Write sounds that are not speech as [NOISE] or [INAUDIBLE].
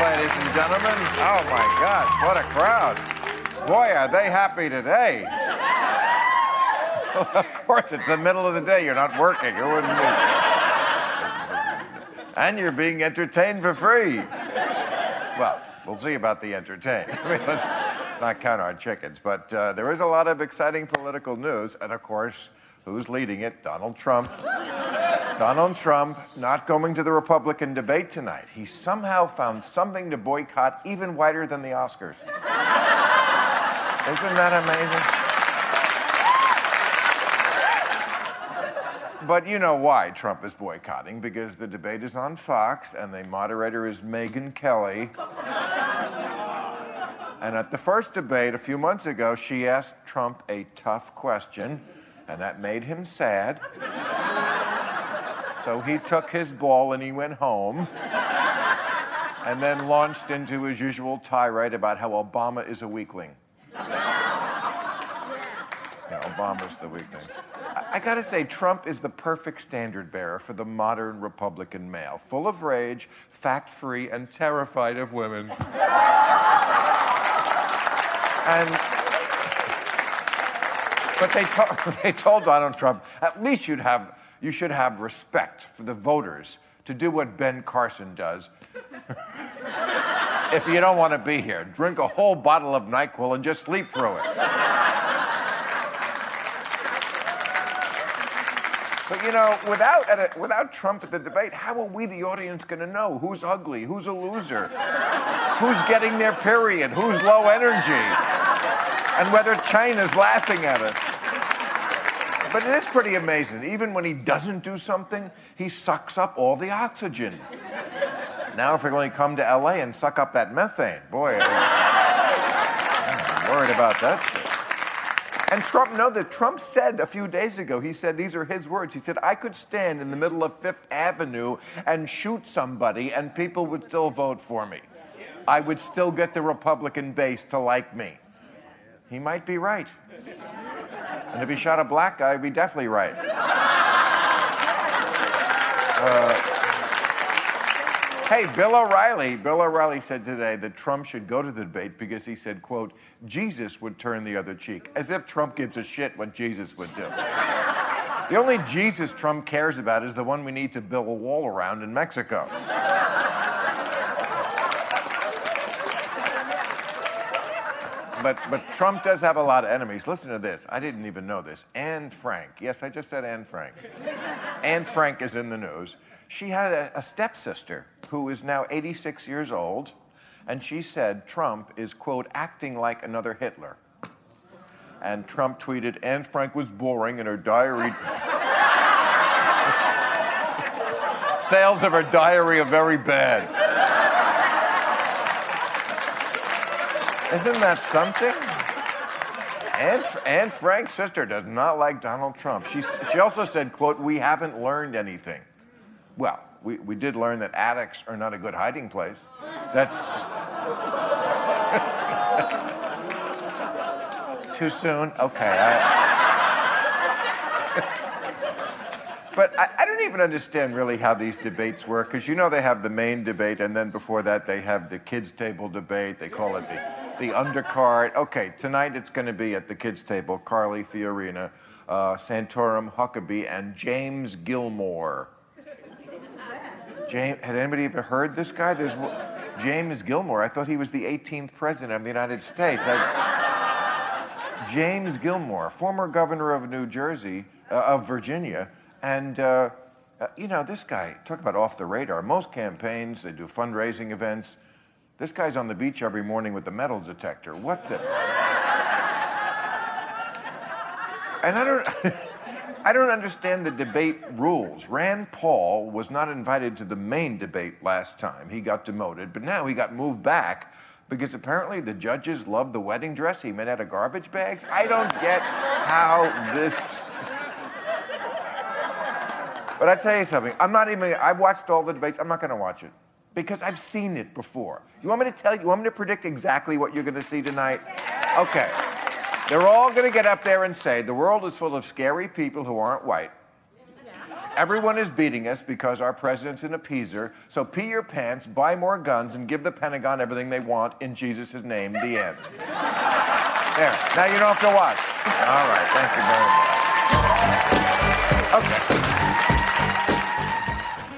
Ladies and gentlemen. Oh my gosh, what a crowd. Boy, are they happy today. [LAUGHS] of course, it's the middle of the day. You're not working. Who wouldn't be? And you're being entertained for free. Well, we'll see about the entertain. [LAUGHS] I mean, let's not count our chickens. But uh, there is a lot of exciting political news. And of course, who's leading it? Donald Trump. Donald Trump not going to the Republican debate tonight. He somehow found something to boycott even wider than the Oscars. [LAUGHS] Isn't that amazing? But you know why Trump is boycotting because the debate is on Fox and the moderator is Megyn Kelly. And at the first debate a few months ago, she asked Trump a tough question, and that made him sad. So he took his ball and he went home, and then launched into his usual tirade about how Obama is a weakling. Yeah, Obama's the weakling. I, I gotta say, Trump is the perfect standard bearer for the modern Republican male, full of rage, fact free, and terrified of women. And but they, to, [LAUGHS] they told Donald Trump, at least you'd have, you should have respect for the voters to do what Ben Carson does. if you don't want to be here, drink a whole bottle of NyQuil and just sleep through it. But you know, without, a, without Trump at the debate, how are we, the audience, going to know who's ugly, who's a loser, who's getting their period, who's low energy, and whether China's laughing at it? But it is pretty amazing. Even when he doesn't do something, he sucks up all the oxygen. Now, if we're going to come to LA and suck up that methane, boy, I'm worried about that shit. And Trump, no, that Trump said a few days ago, he said, these are his words. He said, I could stand in the middle of Fifth Avenue and shoot somebody and people would still vote for me. I would still get the Republican base to like me. He might be right. And if he shot a black guy, he'd be definitely right. Uh, Hey, Bill O'Reilly. Bill O'Reilly said today that Trump should go to the debate because he said, quote, Jesus would turn the other cheek. As if Trump gives a shit what Jesus would do. the only Jesus Trump cares about is the one we need to build a wall around in Mexico. But, but Trump does have a lot of enemies. Listen to this. I didn't even know this. Anne Frank. Yes, I just said Anne Frank. Anne Frank is in the news. She had a, a stepsister who is now 86 years old, and she said Trump is, quote, acting like another Hitler. And Trump tweeted, Anne Frank was boring, and her diary. [LAUGHS] Sales of her diary are very bad. Isn't that something? Anne Frank's sister does not like Donald Trump. She, she also said, quote, we haven't learned anything. Well, we, we did learn that attics are not a good hiding place. That's [LAUGHS] too soon. Okay. I... [LAUGHS] but I, I, don't even understand really how these debates work because you know they have the main debate and then before that they have the kids table debate. They call it the the undercard. Okay, tonight it's going to be at the kids' table. Carly Fiorina, uh, Santorum Huckabee, and James Gilmore. James, had anybody ever heard this guy? There's James Gilmore. I thought he was the 18th president of the United States. I, James Gilmore, former governor of New Jersey, uh, of Virginia, and uh, uh, you know this guy. Talk about off the radar. Most campaigns they do fundraising events. This guy's on the beach every morning with the metal detector. What the? and I don't. [LAUGHS] I don't understand the debate rules. Rand Paul was not invited to the main debate last time. He got demoted, but now he got moved back because apparently the judges loved the wedding dress he made out of garbage bags. I don't get how this. But I tell you something. I'm not even. I've watched all the debates. I'm not going to watch it because I've seen it before. You want me to tell you? You want me to predict exactly what you're going to see tonight? Okay. They're all going to get up there and say the world is full of scary people who aren't white. Everyone is beating us because our president's an appeaser. So pee your pants, buy more guns, and give the Pentagon everything they want in Jesus' name. The end. There. Now you don't have to watch. All right. Thank you very much. Okay.